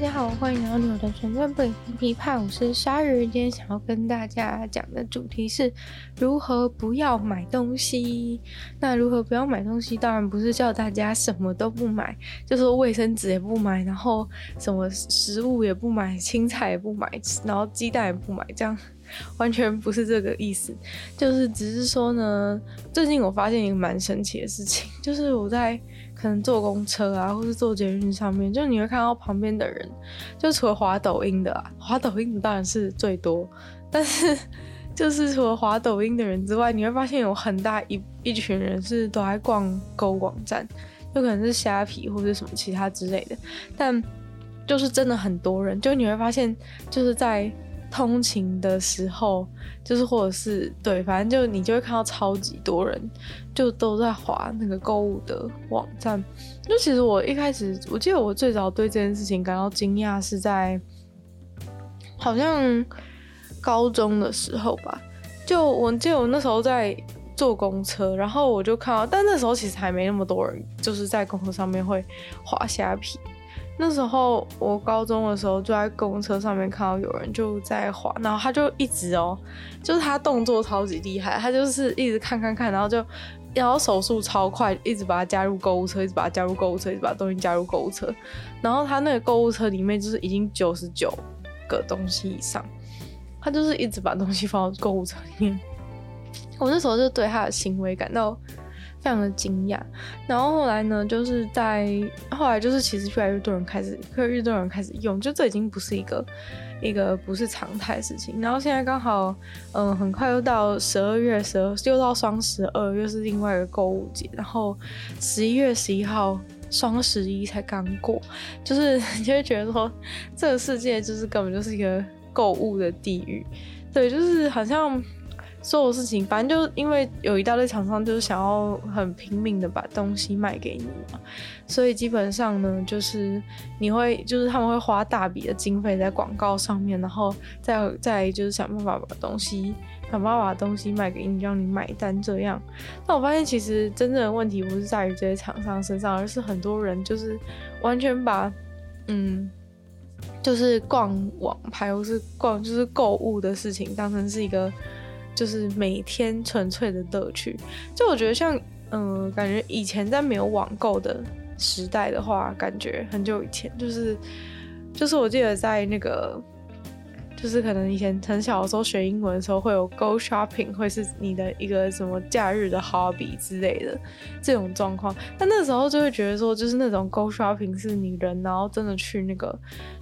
大家好，欢迎来到我的纯粹不理性批判，我是鲨鱼。今天想要跟大家讲的主题是如何不要买东西。那如何不要买东西？当然不是叫大家什么都不买，就说卫生纸也不买，然后什么食物也不买，青菜也不买，然后鸡蛋也不买，这样完全不是这个意思。就是只是说呢，最近我发现一个蛮神奇的事情，就是我在。可能坐公车啊，或是坐捷运上面，就你会看到旁边的人，就除了滑抖音的啊，滑抖音的当然是最多，但是 就是除了滑抖音的人之外，你会发现有很大一一群人是都在逛购物网站，就可能是虾皮或者什么其他之类的，但就是真的很多人，就你会发现就是在。通勤的时候，就是或者是对，反正就你就会看到超级多人，就都在滑那个购物的网站。就其实我一开始，我记得我最早对这件事情感到惊讶是在好像高中的时候吧。就我记得我那时候在坐公车，然后我就看到，但那时候其实还没那么多人，就是在公车上面会滑虾皮。那时候我高中的时候就在公车上面看到有人就在滑，然后他就一直哦，就是他动作超级厉害，他就是一直看看看，然后就然后手速超快，一直把它加入购物车，一直把它加入购物车，一直把东西加入购物车，然后他那个购物车里面就是已经九十九个东西以上，他就是一直把东西放到购物车里面。我那时候就对他的行为感到。非常的惊讶，然后后来呢，就是在后来就是其实越来越多人开始，越来越多人开始用，就这已经不是一个一个不是常态的事情。然后现在刚好，嗯，很快又到十二月，十二又到双十二，又是另外一个购物节。然后十一月十一号双十一才刚过，就是你就会觉得说，这个世界就是根本就是一个购物的地狱。对，就是好像。所有事情，反正就是因为有一大堆厂商就是想要很拼命的把东西卖给你嘛，所以基本上呢，就是你会，就是他们会花大笔的经费在广告上面，然后再再就是想办法把东西，想办法把东西卖给你，让你买单这样。但我发现其实真正的问题不是在于这些厂商身上，而是很多人就是完全把，嗯，就是逛网拍或是逛就是购物的事情当成是一个。就是每天纯粹的乐趣，就我觉得像，嗯、感觉以前在没有网购的时代的话，感觉很久以前，就是，就是我记得在那个，就是可能以前很小的时候学英文的时候，会有 go shopping，会是你的一个什么假日的 hobby 之类的这种状况，但那时候就会觉得说，就是那种 go shopping 是你人，然后真的去那个。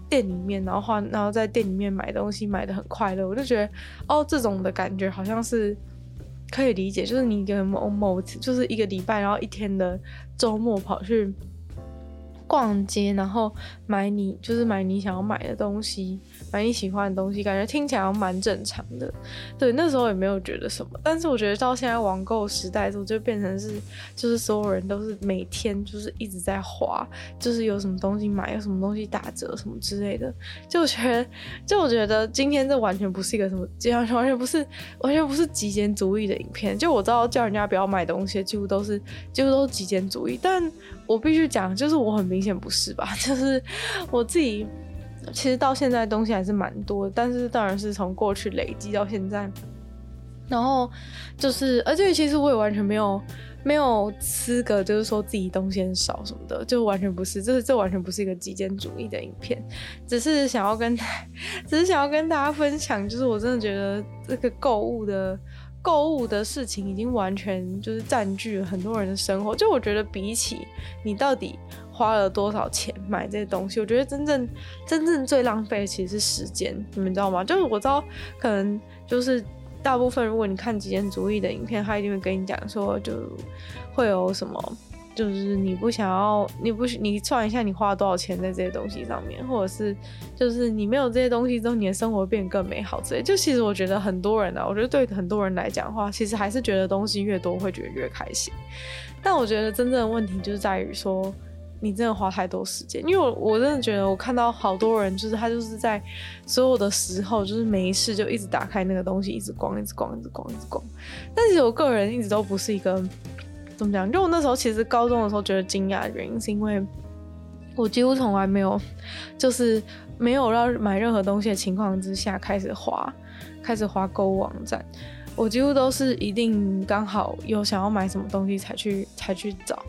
店里面，然后换，然后在店里面买东西，买的很快乐。我就觉得，哦，这种的感觉好像是可以理解，就是你一个某某，就是一个礼拜，然后一天的周末跑去。逛街，然后买你就是买你想要买的东西，买你喜欢的东西，感觉听起来蛮正常的。对，那时候也没有觉得什么，但是我觉得到现在网购时代之后，就变成是就是所有人都是每天就是一直在花，就是有什么东西买，有什么东西打折什么之类的。就觉得，就我觉得今天这完全不是一个什么，这样完全不是完全不是极简主义的影片。就我知道叫人家不要买东西，几乎都是几乎都是极简主义，但我必须讲，就是我很。明明显不是吧？就是我自己，其实到现在东西还是蛮多，但是当然是从过去累积到现在。然后就是，而且其实我也完全没有没有资格，就是说自己东西很少什么的，就完全不是。这这完全不是一个极简主义的影片，只是想要跟，只是想要跟大家分享，就是我真的觉得这个购物的购物的事情已经完全就是占据了很多人的生活。就我觉得比起你到底。花了多少钱买这些东西？我觉得真正真正最浪费的其实是时间，你们知道吗？就是我知道，可能就是大部分如果你看极简主义的影片，他一定会跟你讲说，就会有什么。就是你不想要，你不你算一下你花了多少钱在这些东西上面，或者是就是你没有这些东西之后，你的生活变得更美好之类。就其实我觉得很多人啊，我觉得对很多人来讲的话，其实还是觉得东西越多会觉得越开心。但我觉得真正的问题就是在于说，你真的花太多时间。因为我我真的觉得我看到好多人，就是他就是在所有的时候，就是没事就一直打开那个东西，一直逛，一直逛，一直逛，一直逛。但是我个人一直都不是一个。怎么讲？就我那时候其实高中的时候觉得惊讶的原因，是因为我几乎从来没有，就是没有要买任何东西的情况之下开始划，开始划购物网站。我几乎都是一定刚好有想要买什么东西才去才去找。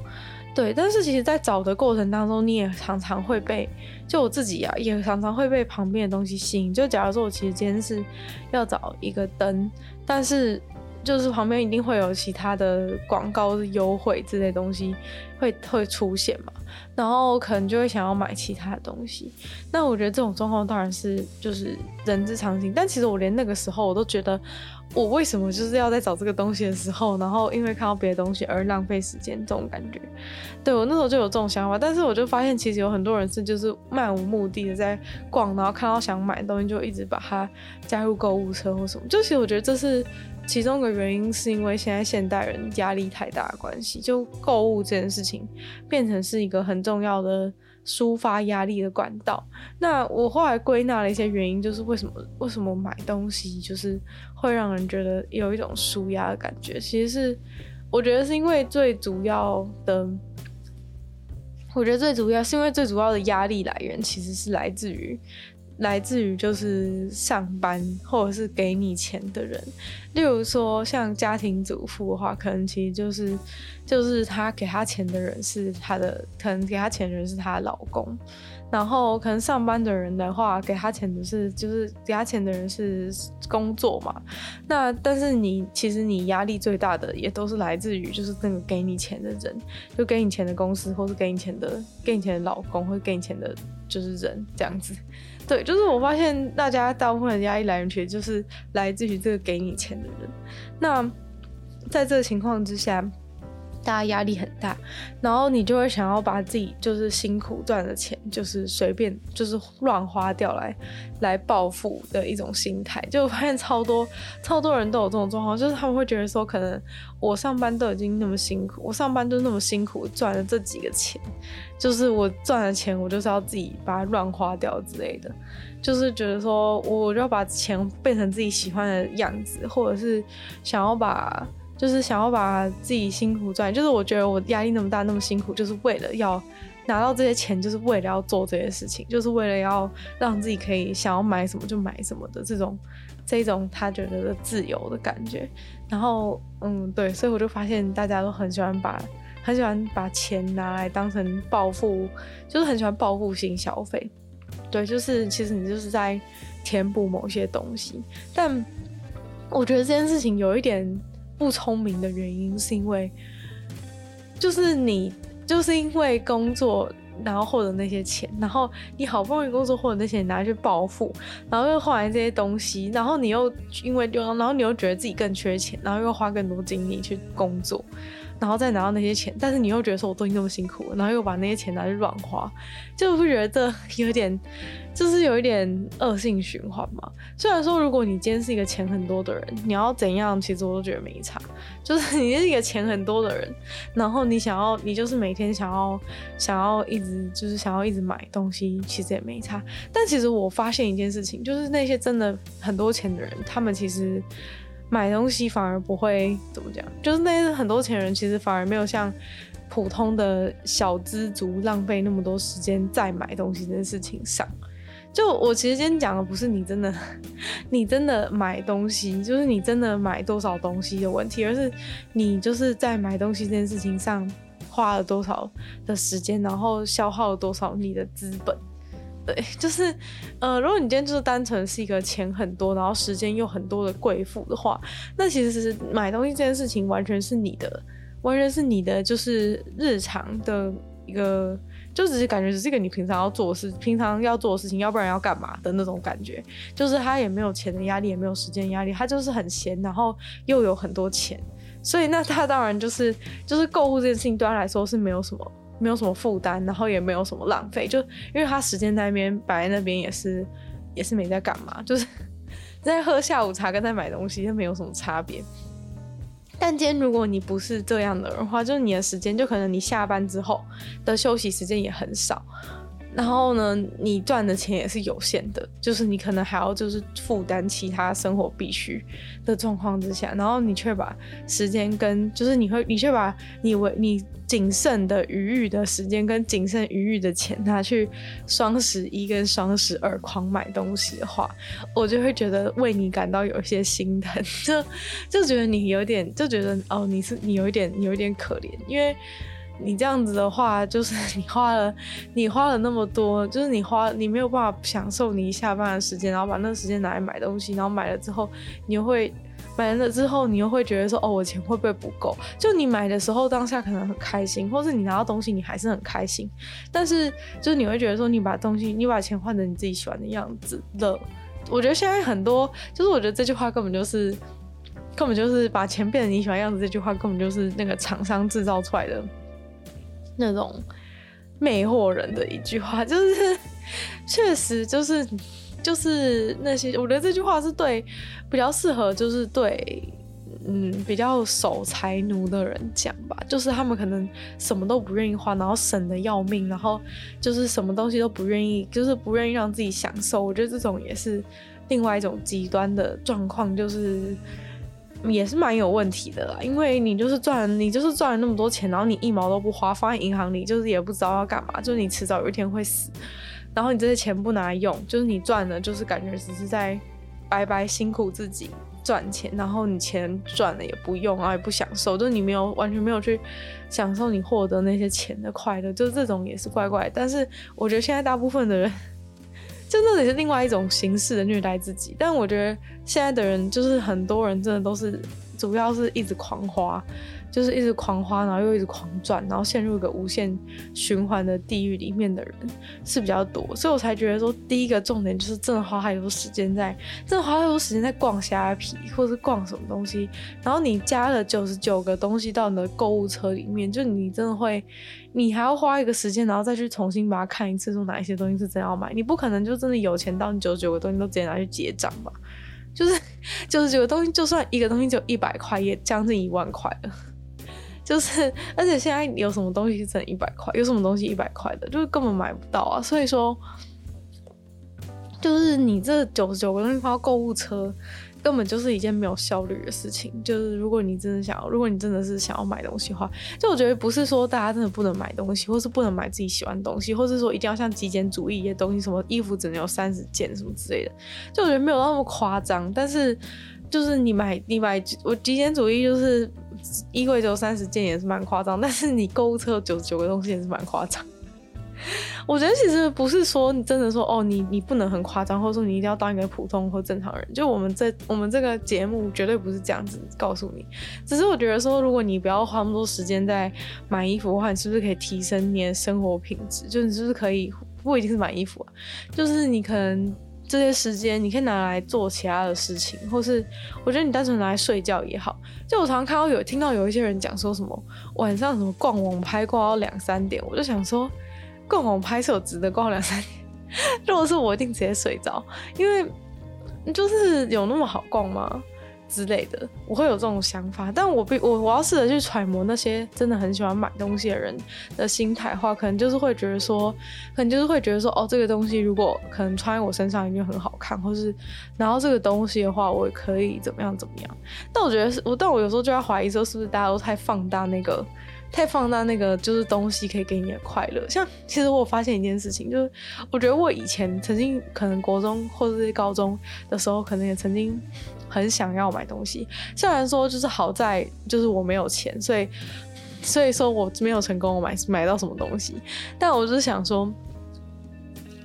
对，但是其实，在找的过程当中，你也常常会被，就我自己呀、啊，也常常会被旁边的东西吸引。就假如说我其实今天是要找一个灯，但是。就是旁边一定会有其他的广告优惠之类东西会会出现嘛，然后可能就会想要买其他的东西。那我觉得这种状况当然是就是人之常情，但其实我连那个时候我都觉得，我为什么就是要在找这个东西的时候，然后因为看到别的东西而浪费时间这种感觉。对，我那时候就有这种想法，但是我就发现其实有很多人是就是漫无目的的在逛，然后看到想买的东西就一直把它加入购物车或什么。就其实我觉得这是。其中一个原因是因为现在现代人压力太大的关系，就购物这件事情变成是一个很重要的抒发压力的管道。那我后来归纳了一些原因，就是为什么为什么买东西就是会让人觉得有一种舒压的感觉。其实是我觉得是因为最主要的，我觉得最主要是因为最主要的压力来源其实是来自于。来自于就是上班或者是给你钱的人，例如说像家庭主妇的话，可能其实就是就是他给他钱的人是他的，可能给他钱的人是他的老公，然后可能上班的人的话，给他钱的是就是给他钱的人是工作嘛，那但是你其实你压力最大的也都是来自于就是那个给你钱的人，就给你钱的公司，或是给你钱的给你钱的老公，或给你钱的就是人这样子。对，就是我发现大家大部分的压力来源其实就是来自于这个给你钱的人。那在这个情况之下，大家压力很大，然后你就会想要把自己就是辛苦赚的钱，就是随便就是乱花掉来来报复的一种心态。就发现超多超多人都有这种状况，就是他们会觉得说，可能我上班都已经那么辛苦，我上班都那么辛苦赚了这几个钱，就是我赚的钱，我就是要自己把它乱花掉之类的，就是觉得说我就要把钱变成自己喜欢的样子，或者是想要把。就是想要把自己辛苦赚，就是我觉得我压力那么大，那么辛苦，就是为了要拿到这些钱，就是为了要做这些事情，就是为了要让自己可以想要买什么就买什么的这种，这种他觉得的自由的感觉。然后，嗯，对，所以我就发现大家都很喜欢把很喜欢把钱拿来当成报复，就是很喜欢报复性消费。对，就是其实你就是在填补某些东西，但我觉得这件事情有一点。不聪明的原因是因为，就是你就是因为工作，然后获得那些钱，然后你好不容易工作获得那些钱拿去暴富，然后又换来这些东西，然后你又因为丢然后你又觉得自己更缺钱，然后又花更多精力去工作。然后再拿到那些钱，但是你又觉得说我都已经那么辛苦，然后又把那些钱拿去乱花，就会觉得有点，就是有一点恶性循环嘛。虽然说如果你今天是一个钱很多的人，你要怎样，其实我都觉得没差。就是 你是一个钱很多的人，然后你想要，你就是每天想要，想要一直就是想要一直买东西，其实也没差。但其实我发现一件事情，就是那些真的很多钱的人，他们其实。买东西反而不会怎么讲，就是那些很多钱人，其实反而没有像普通的小资族浪费那么多时间在买东西这件事情上。就我其实今天讲的不是你真的，你真的买东西，就是你真的买多少东西的问题，而是你就是在买东西这件事情上花了多少的时间，然后消耗了多少你的资本。对，就是，呃，如果你今天就是单纯是一个钱很多，然后时间又很多的贵妇的话，那其实是买东西这件事情完全是你的，完全是你的，就是日常的一个，就只是感觉只是一个你平常要做的事，平常要做的事情，要不然要干嘛的那种感觉。就是他也没有钱的压力，也没有时间压力，他就是很闲，然后又有很多钱，所以那他当然就是就是购物这件事情对他来说是没有什么没有什么负担，然后也没有什么浪费，就因为他时间在那边摆在那边也是也是没在干嘛，就是在喝下午茶跟在买东西，就没有什么差别。但今天如果你不是这样的人的话，就是你的时间就可能你下班之后的休息时间也很少，然后呢，你赚的钱也是有限的，就是你可能还要就是负担其他生活必须的状况之下，然后你却把时间跟就是你会你却把你为你。仅剩的余裕的时间跟仅剩余裕的钱拿去双十一跟双十二狂买东西的话，我就会觉得为你感到有一些心疼，就就觉得你有点就觉得哦，你是你有一点你有一点可怜，因为你这样子的话，就是 你花了你花了那么多，就是你花你没有办法享受你下班的时间，然后把那个时间拿来买东西，然后买了之后你又会。买了之后，你又会觉得说，哦，我钱会不会不够？就你买的时候，当下可能很开心，或是你拿到东西，你还是很开心。但是，就是你会觉得说，你把东西，你把钱换成你自己喜欢的样子了。我觉得现在很多，就是我觉得这句话根本就是，根本就是把钱变成你喜欢样子。这句话根本就是那个厂商制造出来的那种魅惑人的一句话，就是 确实就是。就是那些，我觉得这句话是对比较适合，就是对嗯比较守财奴的人讲吧。就是他们可能什么都不愿意花，然后省得要命，然后就是什么东西都不愿意，就是不愿意让自己享受。我觉得这种也是另外一种极端的状况，就是也是蛮有问题的啦。因为你就是赚，你就是赚了那么多钱，然后你一毛都不花，放在银行里，就是也不知道要干嘛，就是你迟早有一天会死。然后你这些钱不拿来用，就是你赚了，就是感觉只是在白白辛苦自己赚钱，然后你钱赚了也不用，然后也不享受，就是你没有完全没有去享受你获得那些钱的快乐，就是这种也是怪怪。但是我觉得现在大部分的人，就那也是另外一种形式的虐待自己。但我觉得现在的人，就是很多人真的都是，主要是一直狂花。就是一直狂花，然后又一直狂赚，然后陷入一个无限循环的地狱里面的人是比较多，所以我才觉得说，第一个重点就是真的花太多时间在，真的花太多时间在逛虾皮或是逛什么东西，然后你加了九十九个东西到你的购物车里面，就你真的会，你还要花一个时间，然后再去重新把它看一次，说哪一些东西是真要买，你不可能就真的有钱到你九十九个东西都直接拿去结账吧，就是九十九个东西，就算一个东西就一百块，也将近一万块了。就是，而且现在有什么东西是挣一百块？有什么东西一百块的，就是根本买不到啊！所以说，就是你这九十九个东西放到购物车，根本就是一件没有效率的事情。就是如果你真的想要，如果你真的是想要买东西的话，就我觉得不是说大家真的不能买东西，或是不能买自己喜欢的东西，或是说一定要像极简主义一些东西，什么衣服只能有三十件什么之类的，就我觉得没有那么夸张。但是就是你买，你买，我极简主义就是。衣柜只有三十件也是蛮夸张，但是你购物车九十九个东西也是蛮夸张。我觉得其实不是说你真的说哦，你你不能很夸张，或者说你一定要当一个普通或正常人。就我们这我们这个节目绝对不是这样子告诉你，只是我觉得说，如果你不要花那么多时间在买衣服的话，你是不是可以提升你的生活品质？就你是不是可以不一定是买衣服啊，就是你可能。这些时间你可以拿来做其他的事情，或是我觉得你单纯拿来睡觉也好。就我常常看到有听到有一些人讲说什么晚上什么逛网拍逛到两三点，我就想说逛网拍手值得逛两三点。如果是我一定直接睡着，因为就是有那么好逛吗？之类的，我会有这种想法，但我必我我要试着去揣摩那些真的很喜欢买东西的人的心态话，可能就是会觉得说，可能就是会觉得说，哦，这个东西如果可能穿在我身上一定很好看，或是然后这个东西的话，我可以怎么样怎么样。但我觉得是我，但我有时候就要怀疑说，是不是大家都太放大那个，太放大那个就是东西可以给你的快乐。像其实我有发现一件事情，就是我觉得我以前曾经可能国中或者是高中的时候，可能也曾经。很想要买东西，虽然说就是好在就是我没有钱，所以所以说我没有成功买买到什么东西。但我就是想说，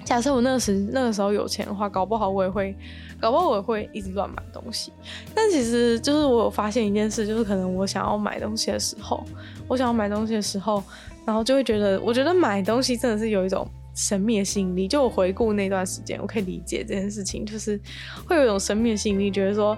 假设我那时那个时候有钱的话，搞不好我也会，搞不好我也会一直乱买东西。但其实就是我有发现一件事，就是可能我想要买东西的时候，我想要买东西的时候，然后就会觉得，我觉得买东西真的是有一种神秘的吸引力。就我回顾那段时间，我可以理解这件事情，就是会有一种神秘的吸引力，觉得说。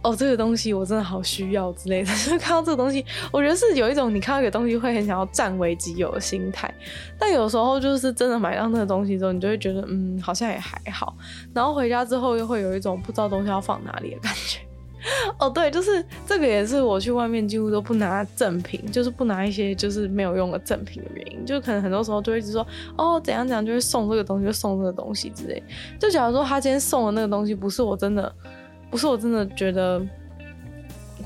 哦，这个东西我真的好需要之类的，就看到这个东西，我觉得是有一种你看到一个东西会很想要占为己有的心态。但有时候就是真的买到那个东西之后，你就会觉得，嗯，好像也还好。然后回家之后又会有一种不知道东西要放哪里的感觉。哦，对，就是这个也是我去外面几乎都不拿赠品，就是不拿一些就是没有用的赠品的原因。就可能很多时候就会一直说，哦，怎样怎样，就会送这个东西，就送这个东西之类。就假如说他今天送的那个东西不是我真的。不是我真的觉得，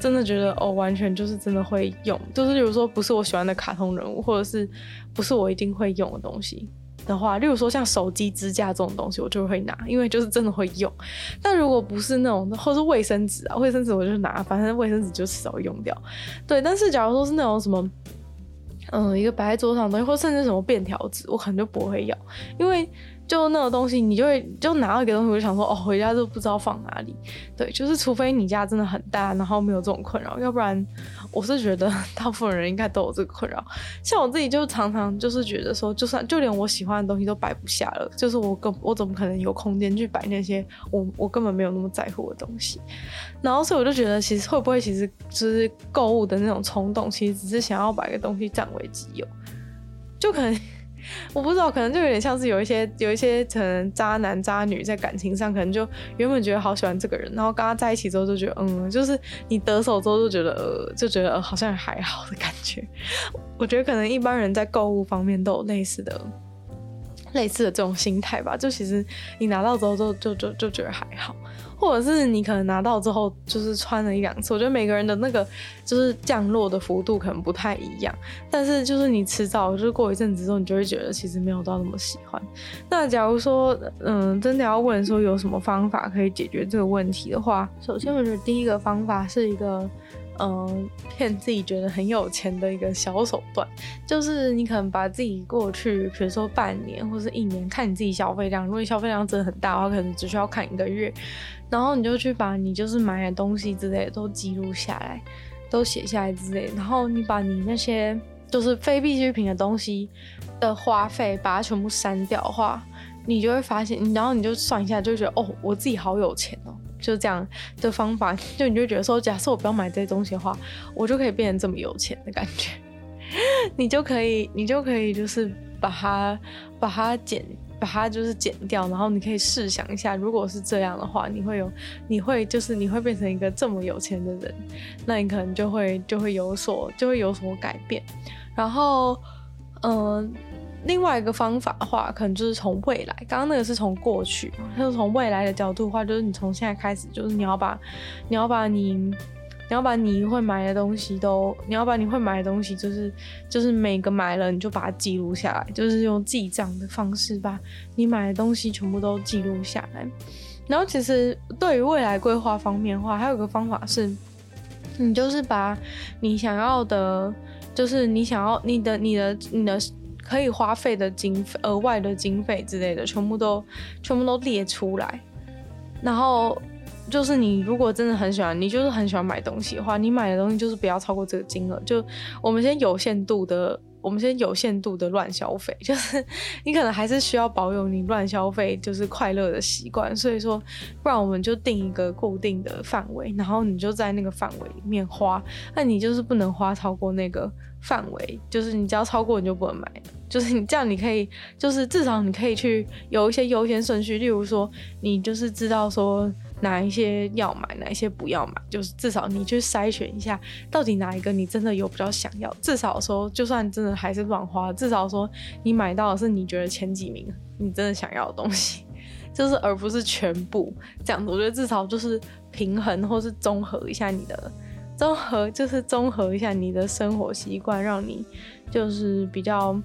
真的觉得哦，完全就是真的会用，就是比如说不是我喜欢的卡通人物，或者是不是我一定会用的东西的话，例如说像手机支架这种东西，我就会拿，因为就是真的会用。但如果不是那种，或是卫生纸啊，卫生纸我就拿，反正卫生纸就迟早用掉。对，但是假如说是那种什么，嗯，一个摆在桌上的东西，或甚至什么便条纸，我可能就不会要，因为。就那个东西，你就会就拿到一个东西，我就想说，哦，回家就不知道放哪里。对，就是除非你家真的很大，然后没有这种困扰，要不然我是觉得大部分人应该都有这个困扰。像我自己就常常就是觉得说，就算就连我喜欢的东西都摆不下了，就是我根我怎么可能有空间去摆那些我我根本没有那么在乎的东西？然后所以我就觉得，其实会不会其实就是购物的那种冲动，其实只是想要把一个东西占为己有，就可能。我不知道，可能就有点像是有一些有一些可能渣男渣女在感情上，可能就原本觉得好喜欢这个人，然后跟他在一起之后就觉得，嗯，就是你得手之后就觉得，就觉得好像还好的感觉。我觉得可能一般人在购物方面都有类似的。类似的这种心态吧，就其实你拿到之后就就就就觉得还好，或者是你可能拿到之后就是穿了一两次，我觉得每个人的那个就是降落的幅度可能不太一样，但是就是你迟早就是过一阵子之后，你就会觉得其实没有到那么喜欢。那假如说嗯，真的要问说有什么方法可以解决这个问题的话，首先我觉得第一个方法是一个。嗯，骗自己觉得很有钱的一个小手段，就是你可能把自己过去，比如说半年或是一年，看你自己消费量，如果你消费量真的很大的话，可能只需要看一个月，然后你就去把你就是买的东西之类的都记录下来，都写下来之类，然后你把你那些就是非必需品的东西的花费，把它全部删掉的话，你就会发现，然后你就算一下，就觉得哦，我自己好有钱哦。就这样的方法，就你就觉得说，假设我不要买这些东西的话，我就可以变成这么有钱的感觉。你就可以，你就可以，就是把它，把它减，把它就是减掉，然后你可以试想一下，如果是这样的话，你会有，你会就是你会变成一个这么有钱的人，那你可能就会就会有所就会有所改变。然后，嗯、另外一个方法的话，可能就是从未来。刚刚那个是从过去，就是从未来的角度的话，就是你从现在开始，就是你要把，你要把你，你要把你会买的东西都，你要把你会买的东西，就是就是每个买了你就把它记录下来，就是用记账的方式把你买的东西全部都记录下来。然后其实对于未来规划方面的话，还有个方法是，你就是把你想要的，就是你想要你的你的你的。可以花费的经费、额外的经费之类的，全部都全部都列出来。然后就是你如果真的很喜欢，你就是很喜欢买东西的话，你买的东西就是不要超过这个金额。就我们先有限度的，我们先有限度的乱消费。就是你可能还是需要保有你乱消费就是快乐的习惯。所以说，不然我们就定一个固定的范围，然后你就在那个范围里面花。那你就是不能花超过那个。范围就是你只要超过你就不能买，就是你这样你可以就是至少你可以去有一些优先顺序，例如说你就是知道说哪一些要买，哪一些不要买，就是至少你去筛选一下到底哪一个你真的有比较想要，至少说就算真的还是乱花，至少说你买到的是你觉得前几名你真的想要的东西，就是而不是全部这样子，我觉得至少就是平衡或是综合一下你的。综合就是综合一下你的生活习惯，让你就是比较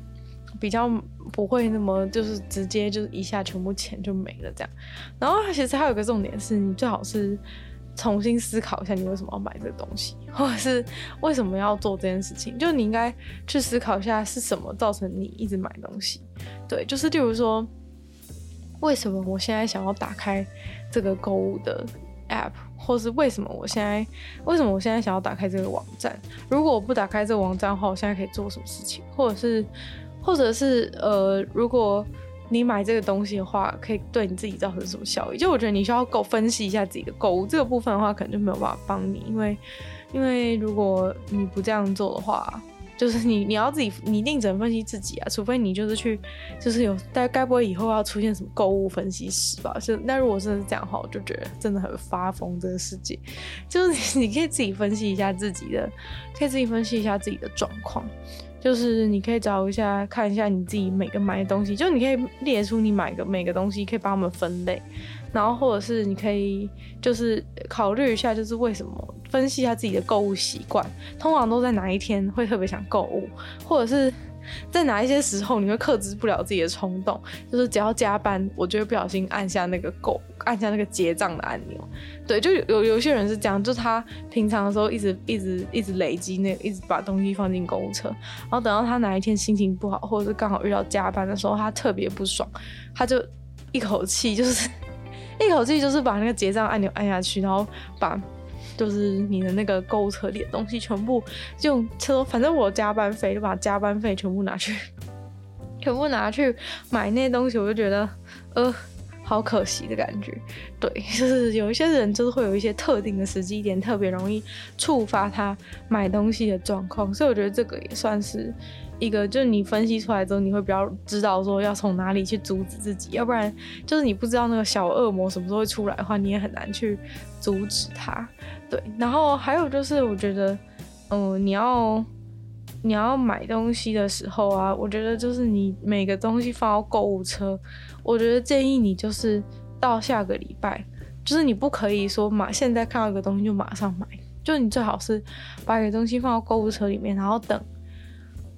比较不会那么就是直接就是一下全部钱就没了这样。然后其实还有一个重点是，你最好是重新思考一下你为什么要买这个东西，或者是为什么要做这件事情。就你应该去思考一下是什么造成你一直买东西。对，就是例如说，为什么我现在想要打开这个购物的。app，或是为什么我现在为什么我现在想要打开这个网站？如果我不打开这个网站的话，我现在可以做什么事情？或者是或者是呃，如果你买这个东西的话，可以对你自己造成什么效益？就我觉得你需要够分析一下自己的购物这个部分的话，可能就没有办法帮你，因为因为如果你不这样做的话。就是你，你要自己，你一定只能分析自己啊，除非你就是去，就是有，但该不会以后要出现什么购物分析师吧？是，那如果真的是这样的话，我就觉得真的很发疯。这个世界，就是你可以自己分析一下自己的，可以自己分析一下自己的状况，就是你可以找一下，看一下你自己每个买的东西，就你可以列出你买个每个东西，可以帮我们分类。然后，或者是你可以就是考虑一下，就是为什么分析一下自己的购物习惯，通常都在哪一天会特别想购物，或者是在哪一些时候你会克制不了自己的冲动，就是只要加班，我就会不小心按下那个购，按下那个结账的按钮。对，就有有些人是这样，就他平常的时候一直一直一直累积那，一直把东西放进购物车，然后等到他哪一天心情不好，或者是刚好遇到加班的时候，他特别不爽，他就一口气就是。一口气就是把那个结账按钮按下去，然后把就是你的那个购物车里的东西全部就车，反正我加班费就把加班费全部拿去，全部拿去买那些东西，我就觉得呃好可惜的感觉。对，就是有一些人就是会有一些特定的时机点，特别容易触发他买东西的状况，所以我觉得这个也算是。一个就是你分析出来之后，你会比较知道说要从哪里去阻止自己，要不然就是你不知道那个小恶魔什么时候会出来的话，你也很难去阻止它。对，然后还有就是我觉得，嗯、你要你要买东西的时候啊，我觉得就是你每个东西放到购物车，我觉得建议你就是到下个礼拜，就是你不可以说马现在看到一个东西就马上买，就你最好是把一个东西放到购物车里面，然后等。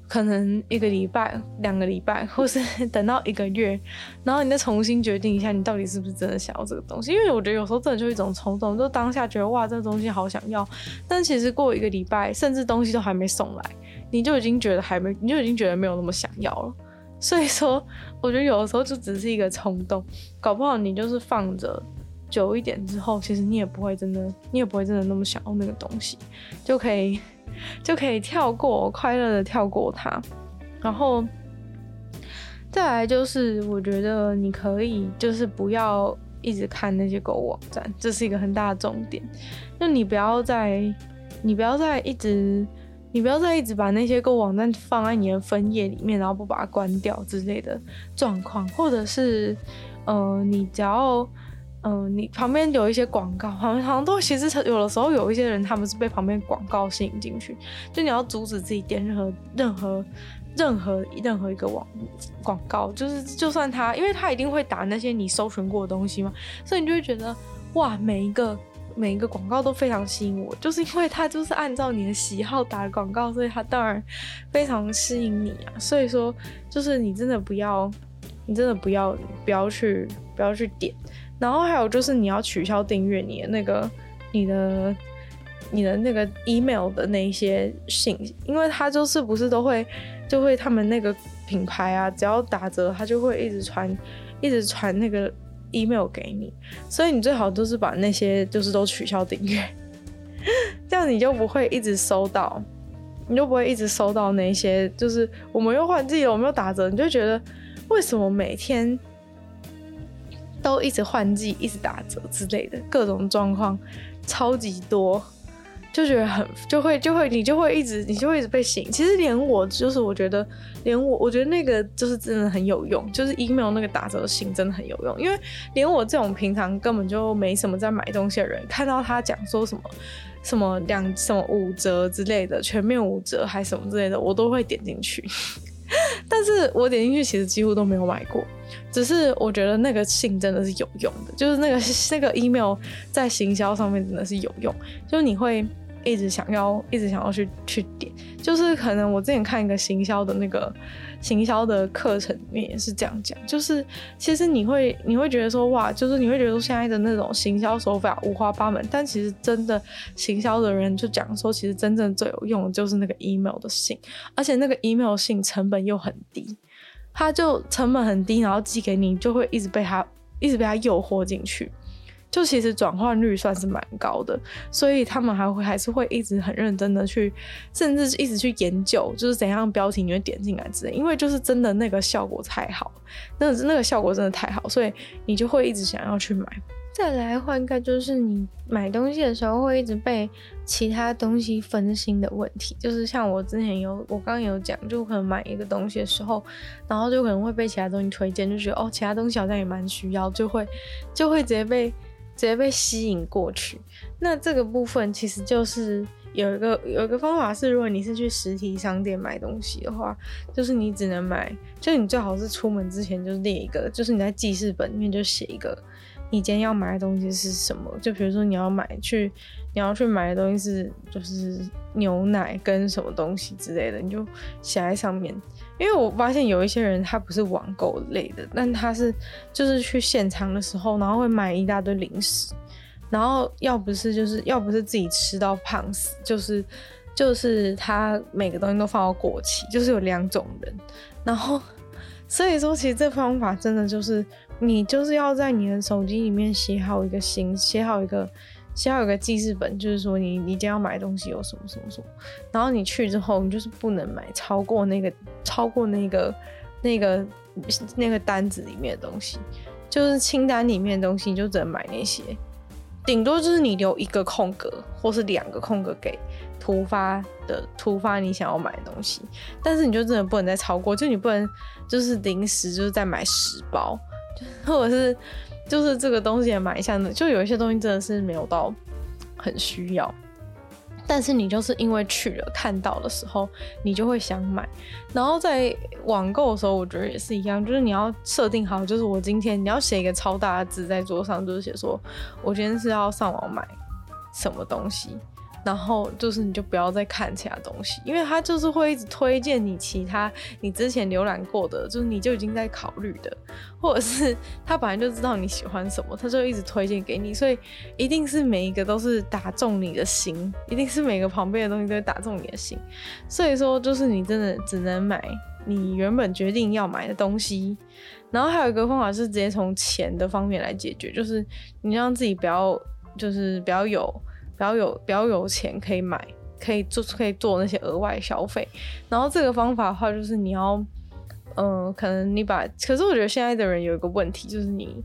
可能一个礼拜、两个礼拜，或是 等到一个月，然后你再重新决定一下，你到底是不是真的想要这个东西。因为我觉得有时候真的就一种冲动，就当下觉得哇，这个东西好想要，但其实过一个礼拜，甚至东西都还没送来，你就已经觉得还没，你就已经觉得没有那么想要了。所以说，我觉得有的时候就只是一个冲动，搞不好你就是放着久一点之后，其实你也不会真的，你也不会真的那么想要那个东西，就可以。就可以跳过，快乐的跳过它，然后再来就是，我觉得你可以就是不要一直看那些购物网站，这是一个很大的重点。就你不要再，你不要再一直，你不要再一直把那些购物网站放在你的分页里面，然后不把它关掉之类的状况，或者是，呃，你只要。嗯、你旁边有一些广告，好像好像都其实有的时候有一些人他们是被旁边广告吸引进去，就你要阻止自己点任何任何任何任何一个网广告，就是就算他，因为他一定会打那些你搜寻过的东西嘛，所以你就会觉得哇，每一个每一个广告都非常吸引我，就是因为他就是按照你的喜好打广告，所以他当然非常吸引你啊。所以说，就是你真的不要，你真的不要不要去不要去点。然后还有就是你要取消订阅你的那个你的你的那个 email 的那一些信息，因为他就是不是都会就会他们那个品牌啊，只要打折，他就会一直传一直传那个 email 给你，所以你最好就是把那些就是都取消订阅，这样你就不会一直收到，你就不会一直收到那些就是我们又换季了，我们又打折，你就觉得为什么每天。都一直换季，一直打折之类的各种状况，超级多，就觉得很就会就会你就会一直你就会一直被吸引。其实连我就是我觉得连我我觉得那个就是真的很有用，就是 email 那个打折信真的很有用，因为连我这种平常根本就没什么在买东西的人，看到他讲说什么什么两什么五折之类的，全面五折还什么之类的，我都会点进去。但是我点进去其实几乎都没有买过，只是我觉得那个信真的是有用的，就是那个 那个 email 在行销上面真的是有用，就是你会。一直想要，一直想要去去点，就是可能我之前看一个行销的那个行销的课程里面也是这样讲，就是其实你会你会觉得说哇，就是你会觉得说现在的那种行销手法五花八门，但其实真的行销的人就讲说，其实真正最有用的就是那个 email 的信，而且那个 email 信成本又很低，它就成本很低，然后寄给你就会一直被他一直被他诱惑进去。就其实转换率算是蛮高的，所以他们还会还是会一直很认真的去，甚至一直去研究，就是怎样标题你会点进来之类，因为就是真的那个效果太好，那那个效果真的太好，所以你就会一直想要去买。再来换一个就是你买东西的时候会一直被其他东西分心的问题。就是像我之前有，我刚刚有讲，就可能买一个东西的时候，然后就可能会被其他东西推荐，就觉得哦，其他东西好像也蛮需要，就会就会直接被直接被吸引过去。那这个部分其实就是有一个有一个方法是，如果你是去实体商店买东西的话，就是你只能买，就你最好是出门之前就列一个，就是你在记事本里面就写一个。你今天要买的东西是什么？就比如说你要买去，你要去买的东西是就是牛奶跟什么东西之类的，你就写在上面。因为我发现有一些人他不是网购类的，但他是就是去现场的时候，然后会买一大堆零食，然后要不是就是要不是自己吃到胖死，就是就是他每个东西都放到过期，就是有两种人。然后所以说，其实这方法真的就是。你就是要在你的手机里面写好一个心，写好一个，写好一个记事本，就是说你你今天要买东西有什么什么什么，然后你去之后，你就是不能买超过那个超过那个那个那个单子里面的东西，就是清单里面的东西，你就只能买那些，顶多就是你留一个空格或是两个空格给突发的突发你想要买的东西，但是你就真的不能再超过，就你不能就是临时就是再买十包。或者是就是这个东西也买一下呢，就有一些东西真的是没有到很需要，但是你就是因为去了看到的时候，你就会想买。然后在网购的时候，我觉得也是一样，就是你要设定好，就是我今天你要写一个超大的字在桌上，就是写说我今天是要上网买什么东西。然后就是，你就不要再看其他东西，因为他就是会一直推荐你其他你之前浏览过的，就是你就已经在考虑的，或者是他本来就知道你喜欢什么，他就一直推荐给你，所以一定是每一个都是打中你的心，一定是每个旁边的东西都会打中你的心。所以说，就是你真的只能买你原本决定要买的东西。然后还有一个方法是直接从钱的方面来解决，就是你让自己不要，就是不要有。比较有比较有钱可以买，可以做可以做那些额外消费。然后这个方法的话，就是你要，嗯、可能你把，可是我觉得现在的人有一个问题，就是你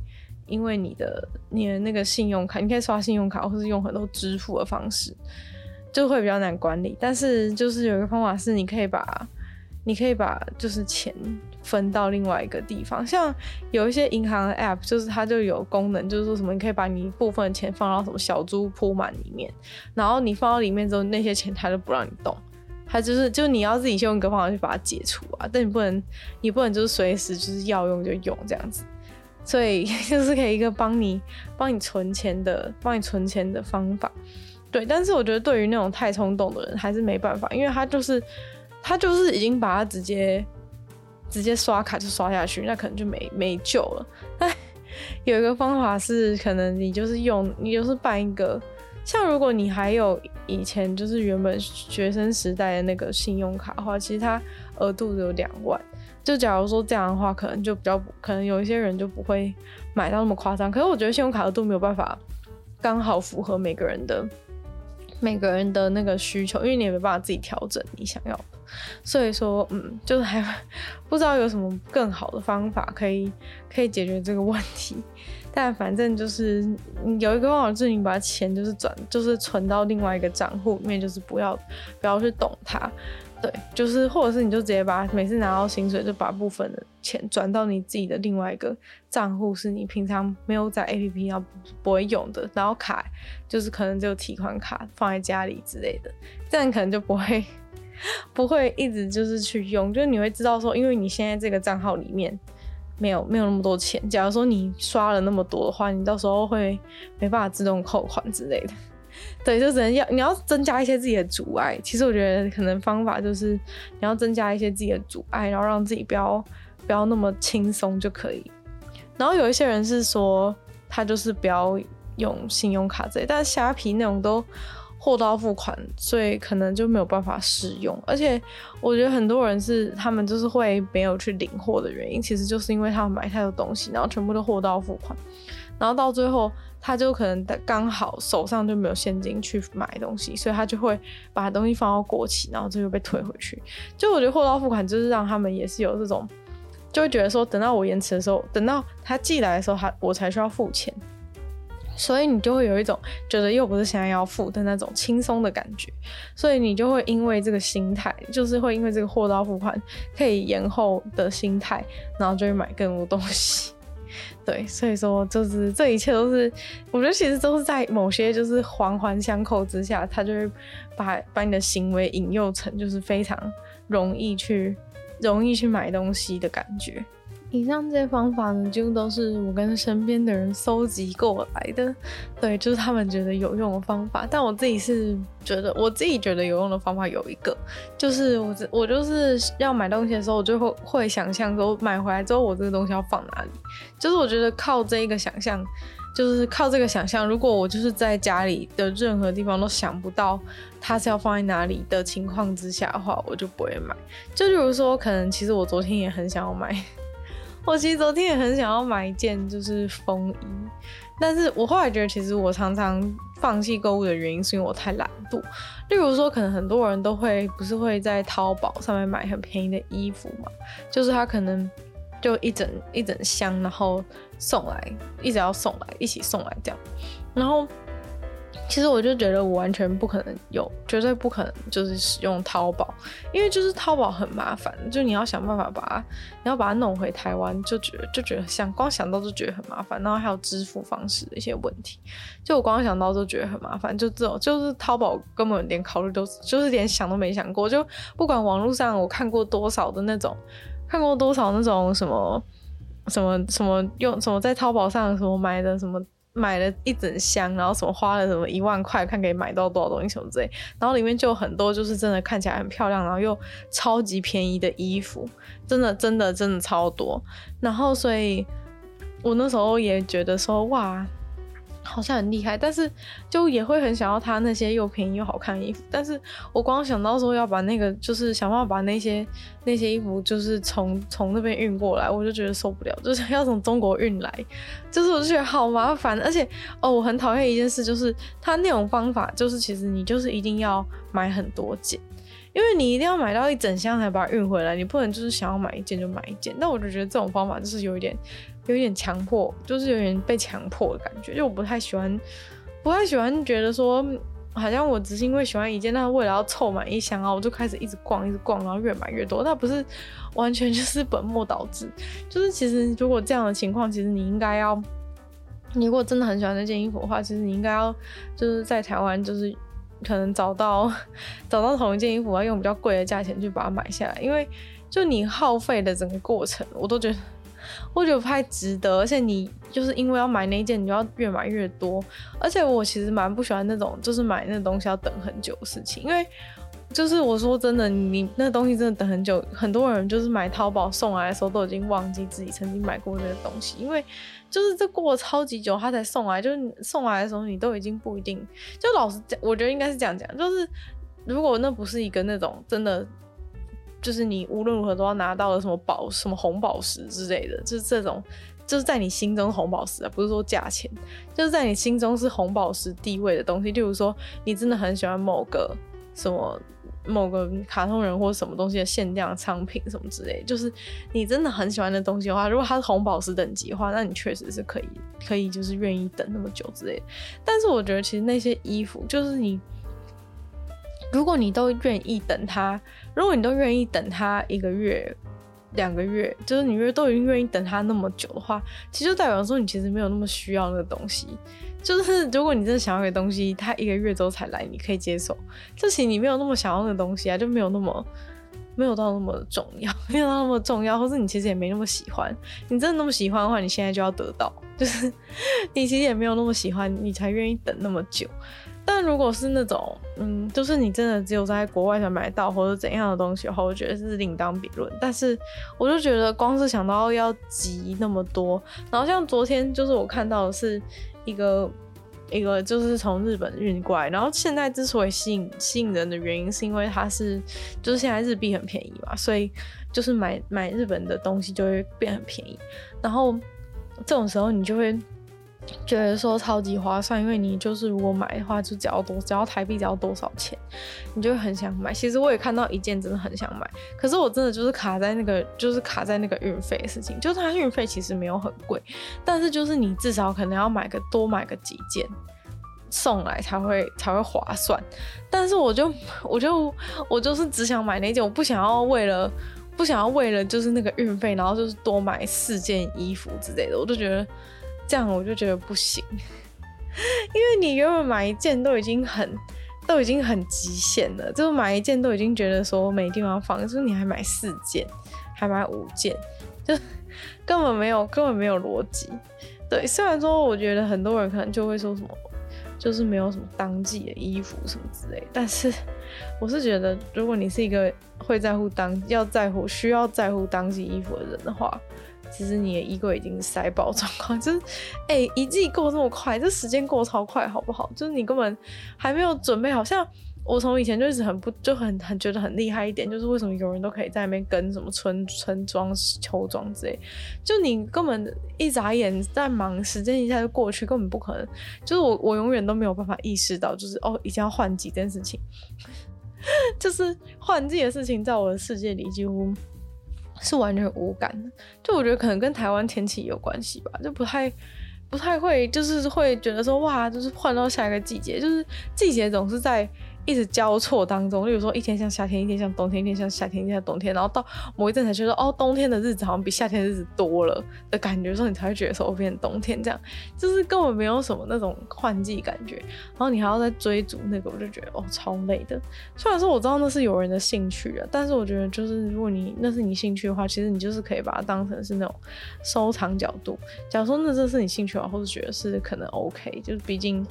因为你的你的那个信用卡，你可以刷信用卡，或是用很多支付的方式，就会比较难管理。但是就是有一个方法是，你可以把。你可以把就是钱分到另外一个地方，像有一些银行的 App，就是它就有功能，就是说什么你可以把你部分的钱放到什么小猪铺满里面，然后你放到里面之后，那些钱它就不让你动，它就是就你要自己先用一个方法去把它解除啊，但你不能你不能就是随时就是要用就用这样子，所以 就是可以一个帮你帮你存钱的帮你存钱的方法，对，但是我觉得对于那种太冲动的人还是没办法，因为他就是。他就是已经把它直接直接刷卡就刷下去，那可能就没没救了。但 有一个方法是，可能你就是用你就是办一个，像如果你还有以前就是原本学生时代的那个信用卡的话，其实它额度只有两万。就假如说这样的话，可能就比较可能有一些人就不会买到那么夸张。可是我觉得信用卡额度没有办法刚好符合每个人的。每个人的那个需求，因为你也没办法自己调整你想要，所以说，嗯，就是还不知道有什么更好的方法可以可以解决这个问题。但反正就是有一个方法，就是你把钱就是转，就是存到另外一个账户里面，就是不要不要去动它。对，就是或者是你就直接把每次拿到薪水就把部分的钱转到你自己的另外一个账户，是你平常没有在 APP 要不会用的，然后卡就是可能就提款卡放在家里之类的，这样可能就不会 不会一直就是去用，就是你会知道说，因为你现在这个账号里面没有没有那么多钱，假如说你刷了那么多的话，你到时候会没办法自动扣款之类的。对，就只能要你要增加一些自己的阻碍。其实我觉得可能方法就是你要增加一些自己的阻碍，然后让自己不要不要那么轻松就可以。然后有一些人是说他就是不要用信用卡这类，但是虾皮那种都货到付款，所以可能就没有办法使用。而且我觉得很多人是他们就是会没有去领货的原因，其实就是因为他们买太多东西，然后全部都货到付款。然后到最后他就可能刚好手上就没有现金去买东西，所以他就会把东西放到过期，然后这就被退回去。就我觉得货到付款就是让他们也是有这种，就会觉得说等到我延迟的时候，等到他寄来的时候，他我才需要付钱。所以你就会有一种觉得又不是现在要付的那种轻松的感觉，所以你就会因为这个心态，就是会因为这个货到付款可以延后的心态，然后就会买更多东西。对，所以说就是这一切都是，我觉得其实都是在某些就是环环相扣之下，他就会把把你的行为引诱成就是非常容易去容易去买东西的感觉。以上这些方法呢，几乎都是我跟身边的人搜集过来的，对，就是他们觉得有用的方法。但我自己是觉得，我自己觉得有用的方法有一个，就是我我就是要买东西的时候，我就会会想象说买回来之后我这个东西要放哪里。就是我觉得靠这一个想象，就是靠这个想象，如果我就是在家里的任何地方都想不到它是要放在哪里的情况之下的话，我就不会买。就比如说，可能其实我昨天也很想要买。我其实昨天也很想要买一件就是风衣，但是我后来觉得，其实我常常放弃购物的原因是因为我太懒惰。例如说，可能很多人都会不是会在淘宝上面买很便宜的衣服嘛，就是他可能就一整一整箱，然后送来，一直要送来，一起送来这样，然后。其实我就觉得我完全不可能有，绝对不可能就是使用淘宝，因为就是淘宝很麻烦，就你要想办法把它，你要把它弄回台湾，就觉得就觉得想光想到就觉得很麻烦，然后还有支付方式的一些问题，就我光想到就觉得很麻烦，就这种就是淘宝根本连考虑都就是连想都没想过，就不管网络上我看过多少的那种，看过多少那种什么什么什么用什么在淘宝上什么买的什么。买了一整箱，然后什么花了什么一万块，看可以买到多少东西什么之类，然后里面就很多就是真的看起来很漂亮，然后又超级便宜的衣服，真的真的真的超多，然后所以我那时候也觉得说哇。好像很厉害，但是就也会很想要他那些又便宜又好看的衣服。但是我光想到说要把那个，就是想办法把那些那些衣服，就是从从那边运过来，我就觉得受不了，就是要从中国运来，就是我就觉得好麻烦。而且哦，我很讨厌一件事，就是他那种方法，就是其实你就是一定要买很多件，因为你一定要买到一整箱才把它运回来，你不能就是想要买一件就买一件。但我就觉得这种方法就是有一点。有点强迫，就是有点被强迫的感觉，就我不太喜欢，不太喜欢觉得说，好像我只是因为喜欢一件，但是为了要凑满一箱啊，我就开始一直逛，一直逛，然后越买越多。那不是完全就是本末倒置，就是其实如果这样的情况，其实你应该要，你如果真的很喜欢那件衣服的话，其实你应该要就是在台湾，就是可能找到 找到同一件衣服，要用比较贵的价钱去把它买下来，因为就你耗费的整个过程，我都觉得。我觉得不太值得，而且你就是因为要买那一件，你就要越买越多。而且我其实蛮不喜欢那种，就是买那东西要等很久的事情。因为就是我说真的，你那东西真的等很久，很多人就是买淘宝送来的时候都已经忘记自己曾经买过那个东西，因为就是这过了超级久，他才送来，就是送来的时候你都已经不一定。就老实讲，我觉得应该是这样讲，就是如果那不是一个那种真的。就是你无论如何都要拿到的什么宝、什么红宝石之类的，就是这种，就是在你心中红宝石啊，不是说价钱，就是在你心中是红宝石地位的东西。例如说，你真的很喜欢某个什么某个卡通人或什么东西的限量商品什么之类，就是你真的很喜欢的东西的话，如果它是红宝石等级的话，那你确实是可以，可以就是愿意等那么久之类的。但是我觉得其实那些衣服，就是你。如果你都愿意等他，如果你都愿意等他一个月、两个月，就是你都已经愿意等他那么久的话，其实就代表说你其实没有那么需要那个东西。就是如果你真的想要个东西，他一个月之后才来，你可以接受。这其实你没有那么想要那个东西啊，就没有那么没有到那么重要，没有到那么重要，或是你其实也没那么喜欢。你真的那么喜欢的话，你现在就要得到。就是 你其实也没有那么喜欢，你才愿意等那么久。但如果是那种，嗯，就是你真的只有在国外才买到或者怎样的东西的话，我觉得是另当别论。但是我就觉得光是想到要集那么多，然后像昨天就是我看到的是一个 一个就是从日本运过来，然后现在之所以吸引吸引人的原因，是因为它是就是现在日币很便宜嘛，所以就是买买日本的东西就会变很便宜。然后这种时候你就会。觉得说超级划算，因为你就是如果买的话，就只要多，只要台币只要多少钱，你就很想买。其实我也看到一件真的很想买，可是我真的就是卡在那个，就是卡在那个运费的事情。就是它运费其实没有很贵，但是就是你至少可能要买个多买个几件送来才会才会划算。但是我就我就我就是只想买那件，我不想要为了不想要为了就是那个运费，然后就是多买四件衣服之类的，我就觉得。这样我就觉得不行，因为你原本买一件都已经很都已经很极限了，就是买一件都已经觉得说没地方放，就是你还买四件，还买五件，就根本没有根本没有逻辑。对，虽然说我觉得很多人可能就会说什么，就是没有什么当季的衣服什么之类，但是我是觉得，如果你是一个会在乎当要在乎需要在乎当季衣服的人的话。其实你的衣柜已经塞爆状况，就是，哎、一季过这么快，这时间过超快，好不好？就是你根本还没有准备好，像我从以前就一直很不，就很很觉得很厉害一点，就是为什么有人都可以在那边跟什么春春装、秋装之类，就你根本一眨眼在忙，时间一下就过去，根本不可能。就是我我永远都没有办法意识到，就是哦，已经要换季这件事情，就是换季的事情，在我的世界里几乎。是完全无感的，就我觉得可能跟台湾天气有关系吧，就不太不太会，就是会觉得说哇，就是换到下一个季节，就是季节总是在。一直交错当中，例如说一天像夏天，一天像冬天，一天像夏天，一天像冬天，然后到某一阵才觉得哦，冬天的日子好像比夏天的日子多了的感觉，时候你才会觉得说我变冬天这样，就是根本没有什么那种换季感觉，然后你还要再追逐那个，我就觉得哦超累的。虽然说我知道那是有人的兴趣啊，但是我觉得就是如果你那是你兴趣的话，其实你就是可以把它当成是那种收藏角度。假如说那这是你兴趣的话，或者觉得是可能 OK，就是毕竟。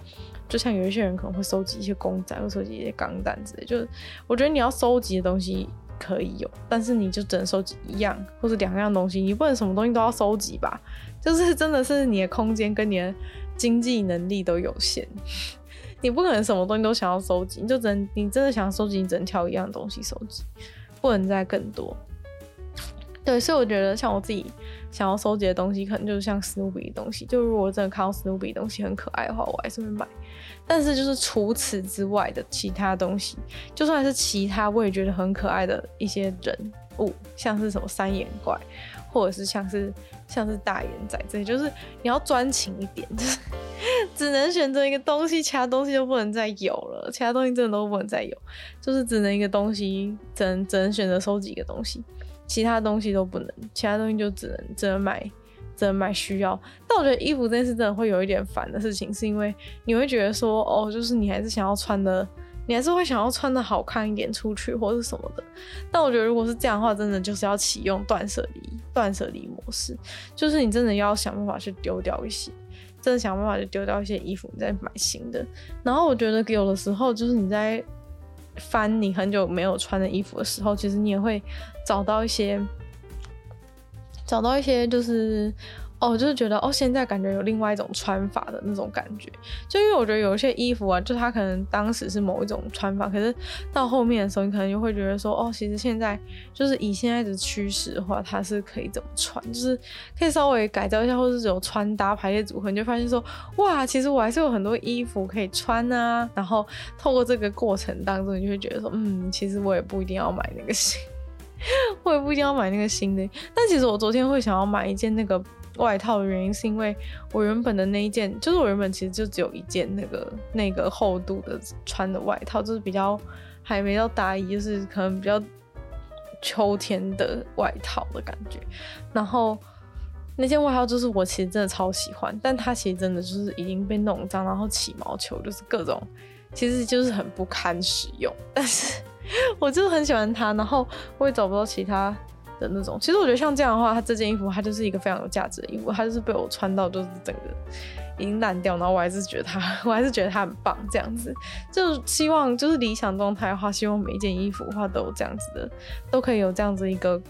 就像有一些人可能会收集一些公仔，或收集一些钢弹之类，就是我觉得你要收集的东西可以有，但是你就只能收集一样或者两样东西，你不能什么东西都要收集吧？就是真的是你的空间跟你的经济能力都有限，你不可能什么东西都想要收集，你就只能你真的想要收集，你只能挑一样东西收集，不能再更多。对，所以我觉得像我自己想要收集的东西，可能就是像史努比的东西，就如果真的看到史努比的东西很可爱的话，我还是会买。但是就是除此之外的其他东西，就算是其他我也觉得很可爱的一些人物，像是什么三眼怪，或者是像是像是大眼仔这些，就是你要专情一点，就是只能选择一个东西，其他东西就不能再有了，其他东西真的都不能再有，就是只能一个东西，只能只能选择收集一个东西，其他东西都不能，其他东西就只能只能买。真的买需要，但我觉得衣服这件事真的会有一点烦的事情，是因为你会觉得说，哦，就是你还是想要穿的，你还是会想要穿的好看一点出去或者是什么的。但我觉得如果是这样的话，真的就是要启用断舍离、断舍离模式，就是你真的要想办法去丢掉一些，真的想办法去丢掉一些衣服，你再买新的。然后我觉得有的时候就是你在翻你很久没有穿的衣服的时候，其实你也会找到一些。找到一些就是哦，就是觉得哦，现在感觉有另外一种穿法的那种感觉，就因为我觉得有一些衣服啊，就它可能当时是某一种穿法，可是到后面的时候，你可能就会觉得说哦，其实现在就是以现在的趋势的话，它是可以怎么穿，就是可以稍微改造一下，或者是有穿搭排列组合，你就发现说哇，其实我还是有很多衣服可以穿啊。然后透过这个过程当中，你就会觉得说嗯，其实我也不一定要买那个新。我也不一定要买那个新的，但其实我昨天会想要买一件那个外套的原因，是因为我原本的那一件，就是我原本其实就只有一件那个那个厚度的穿的外套，就是比较还没到大衣，就是可能比较秋天的外套的感觉。然后那件外套就是我其实真的超喜欢，但它其实真的就是已经被弄脏，然后起毛球，就是各种，其实就是很不堪使用，但是。我就是很喜欢它，然后我也找不到其他的那种。其实我觉得像这样的话，它这件衣服它就是一个非常有价值的衣服，它就是被我穿到就是整个已经烂掉，然后我还是觉得它，我还是觉得它很棒。这样子就希望就是理想状态的话，希望每一件衣服的话都有这样子的，都可以有这样子一个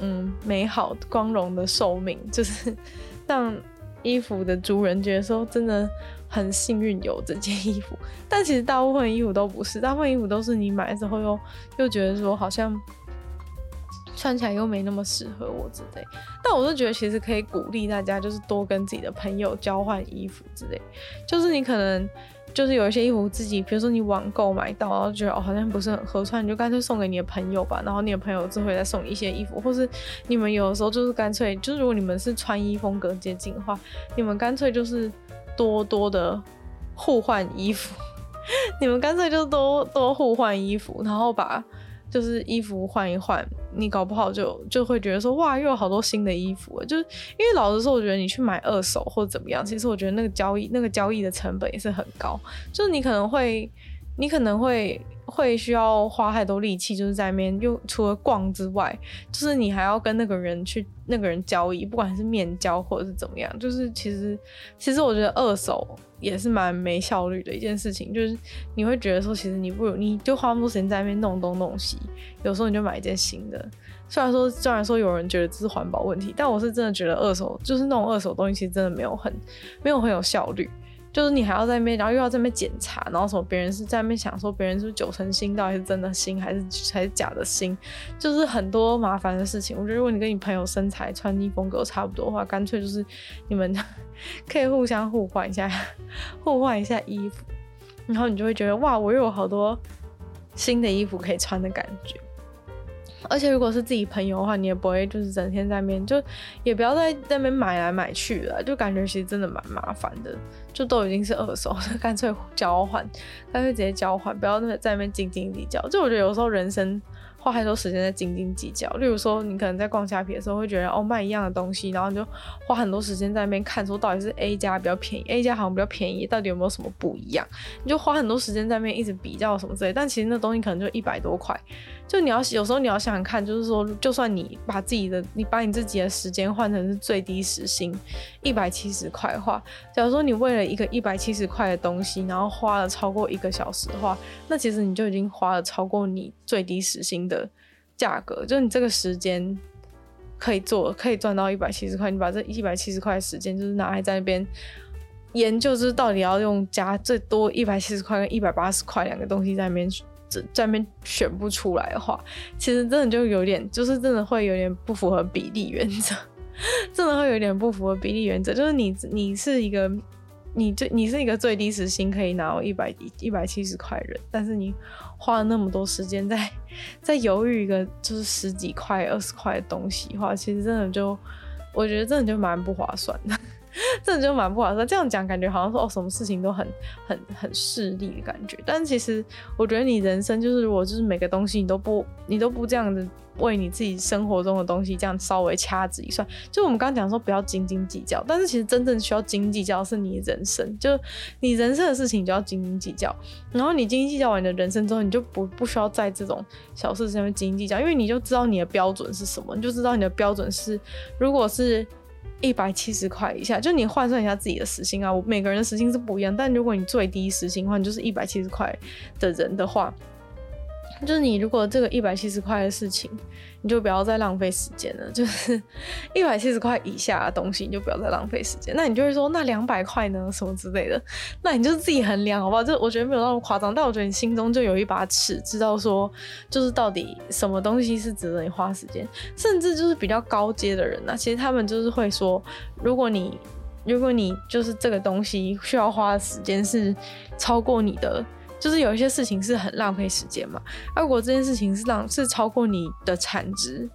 嗯美好光荣的寿命，就是让衣服的主人觉得说真的。很幸运有这件衣服，但其实大部分衣服都不是，大部分衣服都是你买之后又又觉得说好像穿起来又没那么适合我之类。但我是觉得其实可以鼓励大家，就是多跟自己的朋友交换衣服之类。就是你可能就是有一些衣服自己，比如说你网购买到，然后觉得哦好像不是很合穿，你就干脆送给你的朋友吧。然后你的朋友就会再送一些衣服，或是你们有的时候就是干脆就是如果你们是穿衣风格接近的话，你们干脆就是多多的互换衣服。你们干脆就多多互换衣服，然后把就是衣服换一换，你搞不好就就会觉得说哇，又有好多新的衣服。就是因为老实说，我觉得你去买二手或者怎么样，其实我觉得那个交易那个交易的成本也是很高，就是你可能会你可能会会需要花太多力气，就是在那边又除了逛之外，就是你还要跟那个人去那个人交易，不管是面交或者是怎么样，就是其实其实我觉得二手。也是蛮没效率的一件事情，就是你会觉得说，其实你不如你就花那么多时间在那边弄东弄西，有时候你就买一件新的。虽然说虽然说有人觉得这是环保问题，但我是真的觉得二手就是那种二手东西，其实真的没有很没有很有效率。就是你还要在那边，然后又要在那边检查，然后什么别人是在那边想说别人是是九成新，到底是真的新还是还是假的新，就是很多麻烦的事情。我觉得如果你跟你朋友身材、穿衣风格差不多的话，干脆就是你们 可以互相互换一下，互换一下衣服，然后你就会觉得哇，我又有好多新的衣服可以穿的感觉。而且如果是自己朋友的话，你也不会就是整天在那边，就也不要在那边买来买去了，就感觉其实真的蛮麻烦的。就都已经是二手，就干脆交换，干脆直接交换，不要那在那边斤斤计较。就我觉得有时候人生。花太多时间在斤斤计较，例如说，你可能在逛虾皮的时候会觉得哦，卖一样的东西，然后你就花很多时间在那边看，说到底是 A 家比较便宜，A 家好像比较便宜，到底有没有什么不一样？你就花很多时间在那边一直比较什么之类，但其实那东西可能就一百多块。就你要有时候你要想想看，就是说，就算你把自己的你把你自己的时间换成是最低时薪一百七十块的话，假如说你为了一个一百七十块的东西，然后花了超过一个小时的话，那其实你就已经花了超过你最低时薪的价格，就是你这个时间可以做，可以赚到一百七十块。你把这一百七十块的时间，就是拿来在那边研究，就是到底要用加最多一百七十块跟一百八十块两个东西在那边，在那边选不出来的话，其实真的就有点，就是真的会有点不符合比例原则，真的会有点不符合比例原则。就是你，你是一个。你最你是一个最低时薪可以拿到一百一百七十块人，但是你花了那么多时间在 在犹豫一个就是十几块二十块的东西的话，其实真的就我觉得真的就蛮不划算的。这就蛮不好说，这样讲感觉好像说哦，什么事情都很很很势利的感觉。但其实我觉得你人生就是，如果就是每个东西你都不你都不这样子为你自己生活中的东西这样稍微掐指一算，就我们刚刚讲说不要斤斤计较。但是其实真正需要斤斤计较是你人生，就你人生的事情就要斤斤计较。然后你斤斤计较完你的人生之后，你就不不需要在这种小事上面斤斤计较，因为你就知道你的标准是什么，你就知道你的标准是如果是。一百七十块以下，就你换算一下自己的时薪啊。我每个人的时薪是不一样，但如果你最低时薪的话，你就是一百七十块的人的话。就是你如果这个一百七十块的事情，你就不要再浪费时间了。就是一百七十块以下的东西，你就不要再浪费时间。那你就会说，那两百块呢？什么之类的？那你就自己衡量好不好？就我觉得没有那么夸张，但我觉得你心中就有一把尺，知道说，就是到底什么东西是值得你花时间。甚至就是比较高阶的人呢、其实他们就是会说，如果你如果你就是这个东西需要花的时间是超过你的。就是有一些事情是很浪费时间嘛，而如果这件事情是让是超过你的产值，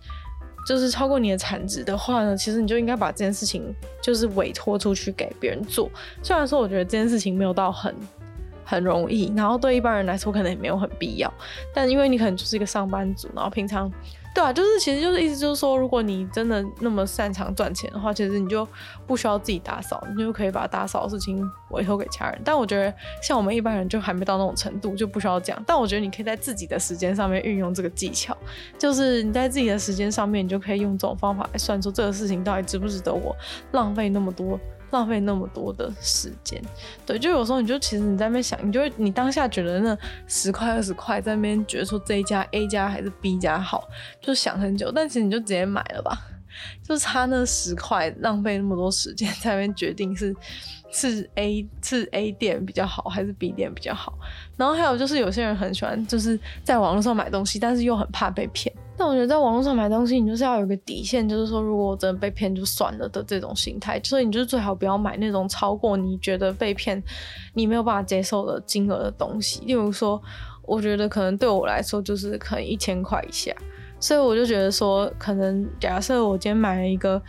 就是超过你的产值的话呢，其实你就应该把这件事情就是委托出去给别人做。虽然说我觉得这件事情没有到很很容易，然后对一般人来说可能也没有很必要，但因为你可能就是一个上班族，然后平常。对啊，就是其实就是意思就是说，如果你真的那么擅长赚钱的话，其实你就不需要自己打扫，你就可以把打扫的事情委托给其他人。但我觉得像我们一般人就还没到那种程度，就不需要这样。但我觉得你可以在自己的时间上面运用这个技巧，就是你在自己的时间上面，你就可以用这种方法来算出这个事情到底值不值得我浪费那么多。浪费那么多的时间，对，就有时候你就其实你在那边想，你就会你当下觉得那十块二十块在那边觉得说这一家 A 家还是 B 家好，就想很久，但其实你就直接买了吧，就差那十块，浪费那么多时间 在那边决定是是 A 是 A 店比较好还是 B 店比较好。然后还有就是有些人很喜欢就是在网络上买东西，但是又很怕被骗。但我觉得在网络上买东西，你就是要有个底线，就是说如果我真的被骗就算了的这种心态。所以你就最好不要买那种超过你觉得被骗你没有办法接受的金额的东西。例如说，我觉得可能对我来说就是可能一千块以下。所以我就觉得说，可能假设我今天买了一个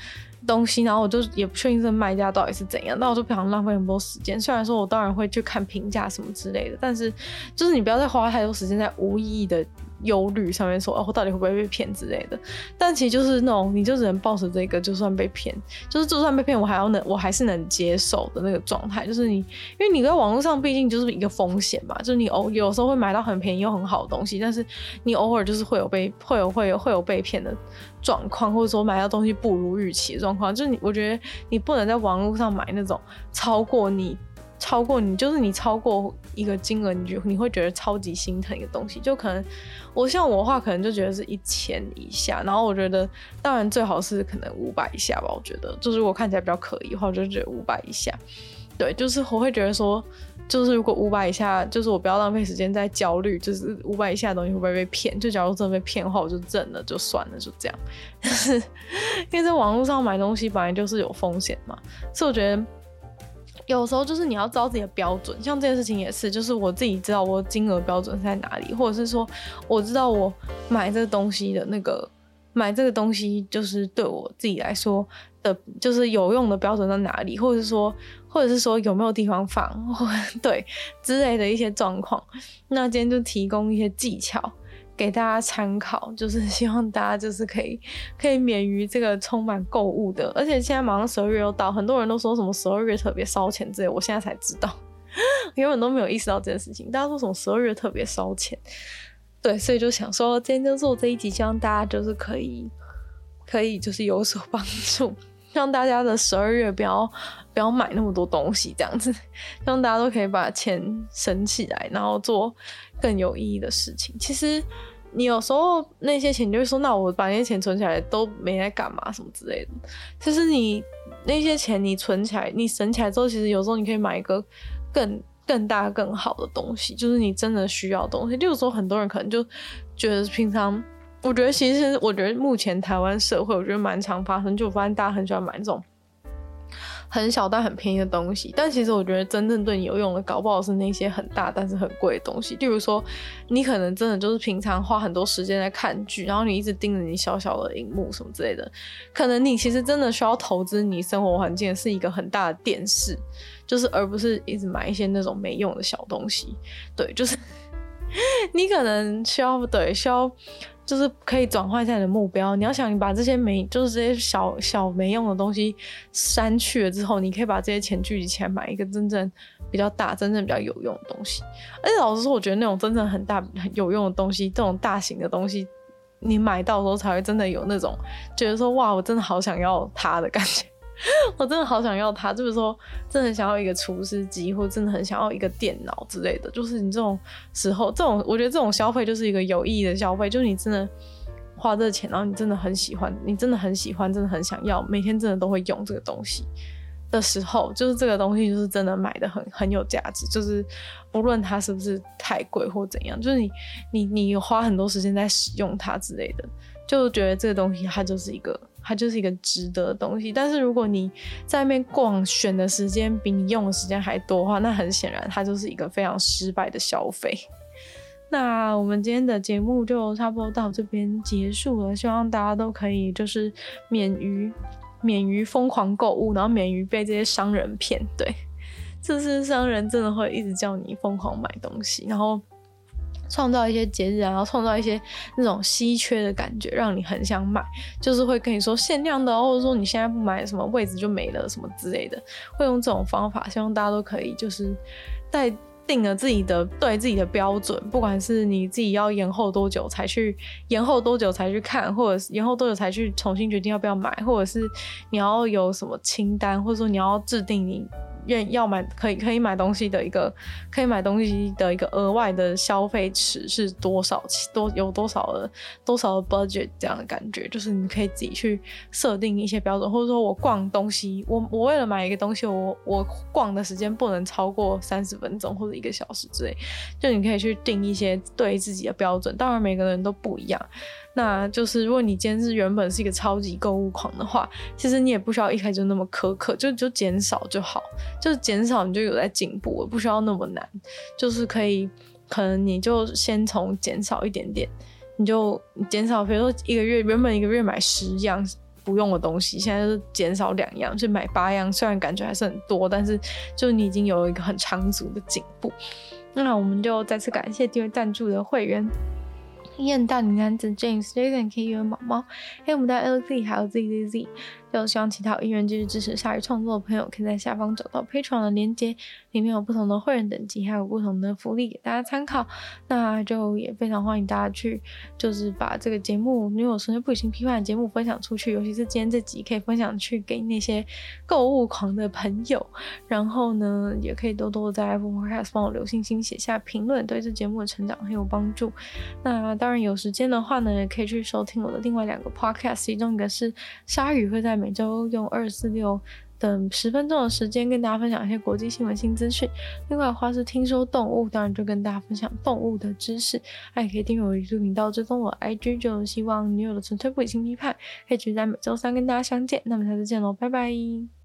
东西，然后我就也不确定这个卖家到底是怎样，那我就不想浪费很多时间。虽然说我当然会去看评价什么之类的，但是就是你不要再花太多时间在无意义的。忧虑上面说哦，我到底会不会被骗之类的，但其实就是那种你就只能抱持这个，就算被骗，就是就算被骗，我还要能，我还是能接受的那个状态。就是你，因为你在网络上毕竟就是一个风险嘛，就是你偶有时候会买到很便宜又很好的东西，但是你偶尔就是会有被会有会有会有被骗的状况，或者说买到东西不如预期的状况。就是你，我觉得你不能在网络上买那种超过你。超过你就是你超过一个金额，你就你会觉得超级心疼一个东西，就可能我像我的话，可能就觉得是一千以下，然后我觉得当然最好是可能五百以下吧。我觉得就是我看起来比较可疑的话，我就觉得五百以下。对，就是我会觉得说，就是如果五百以下，就是我不要浪费时间在焦虑，就是五百以下的东西会不会被骗？就假如真的被骗的话，我就认了，就算了，就这样。因为在网络上买东西本来就是有风险嘛，所以我觉得。有时候就是你要知道自己的标准，像这件事情也是，就是我自己知道我金额标准在哪里，或者是说我知道我买这个东西的那个买这个东西就是对我自己来说的，就是有用的标准在哪里，或者是说，或者是说有没有地方放，或 对之类的一些状况。那今天就提供一些技巧。给大家参考，就是希望大家就是可以可以免于这个充满购物的，而且现在马上十二月又到，很多人都说什么十二月特别烧钱之类，我现在才知道，原本都没有意识到这件事情。大家说什么十二月特别烧钱，对，所以就想说今天就做这一集，希望大家就是可以可以就是有所帮助，让大家的十二月不要不要买那么多东西，这样子，希望大家都可以把钱省起来，然后做。更有意义的事情，其实你有时候那些钱，你就会说，那我把那些钱存起来都没在干嘛，什么之类的。其实你那些钱你存起来，你省起来之后，其实有时候你可以买一个更更大更好的东西，就是你真的需要东西。就有时候很多人可能就觉得平常，我觉得其实我觉得目前台湾社会，我觉得蛮常发生，就我发现大家很喜欢买这种。很小但很便宜的东西，但其实我觉得真正对你有用的，搞不好是那些很大但是很贵的东西。例如说，你可能真的就是平常花很多时间在看剧，然后你一直盯着你小小的荧幕什么之类的，可能你其实真的需要投资你生活环境是一个很大的电视，就是而不是一直买一些那种没用的小东西。对，就是 你可能需要对需要。就是可以转换一下你的目标。你要想，你把这些没，就是这些小小没用的东西删去了之后，你可以把这些钱聚集起来，买一个真正比较大、真正比较有用的东西。而且老实说，我觉得那种真正很大、很有用的东西，这种大型的东西，你买到时候才会真的有那种觉得说，哇，我真的好想要它的感觉。我真的好想要它，就是说，真的很想要一个厨师机，或真的很想要一个电脑之类的。就是你这种时候，这种我觉得这种消费就是一个有意义的消费，就是你真的花这个钱，然后你真的很喜欢，你真的很喜欢，真的很想要，每天真的都会用这个东西的时候，就是这个东西就是真的买的很很有价值，就是不论它是不是太贵或怎样，就是你你你花很多时间在使用它之类的，就觉得这个东西它就是一个。它就是一个值得的东西，但是如果你在那边逛选的时间比你用的时间还多的话，那很显然它就是一个非常失败的消费。那我们今天的节目就差不多到这边结束了，希望大家都可以就是免于免于疯狂购物，然后免于被这些商人骗。对，这是商人真的会一直叫你疯狂买东西，然后。创造一些节日啊，然后创造一些那种稀缺的感觉，让你很想买，就是会跟你说限量的，或者说你现在不买什么位置就没了什么之类的，会用这种方法，希望大家都可以就是在定了自己的对自己的标准，不管是你自己要延后多久才去延后多久才去看，或者是延后多久才去重新决定要不要买，或者是你要有什么清单，或者说你要制定你。愿要买可以可以买东西的一个可以买东西的一个额外的消费池是多少多有多少的多少的 budget 这样的感觉，就是你可以自己去设定一些标准，或者说我逛东西，我我为了买一个东西，我我逛的时间不能超过三十分钟或者一个小时之类，就你可以去定一些对自己的标准，当然每个人都不一样。那就是，如果你今天是原本是一个超级购物狂的话，其实你也不需要一开始就那么苛刻，就就减少就好，就是减少你就有在进步，不需要那么难，就是可以，可能你就先从减少一点点，你就减少，比如说一个月原本一个月买十样不用的东西，现在就减少两样，就买八样，虽然感觉还是很多，但是就你已经有一个很长足的进步。那我们就再次感谢订阅赞助的会员。燕大龄男子 James Jason K U 毛毛，还有我们的 LZ 还有 ZZZ。就希望其他有意愿继续支持鲨鱼创作的朋友，可以在下方找到 Patreon 的链接，里面有不同的会员等级，还有不同的福利给大家参考。那就也非常欢迎大家去，就是把这个节目，因为我纯粹不理性批判的节目分享出去，尤其是今天这集可以分享去给那些购物狂的朋友。然后呢，也可以多多在 Apple Podcast 帮我留星星，写下评论，对这节目的成长很有帮助。那当然有时间的话呢，也可以去收听我的另外两个 Podcast，其中一个是鲨鱼会在。每周用二四六等十分钟的时间跟大家分享一些国际新闻新资讯。另外的话是听说动物，当然就跟大家分享动物的知识。那也可以订阅我 YouTube 频道，追踪我 IG。就希望女友的纯粹不理性批判可以继续在每周三跟大家相见。那么下次见喽，拜拜。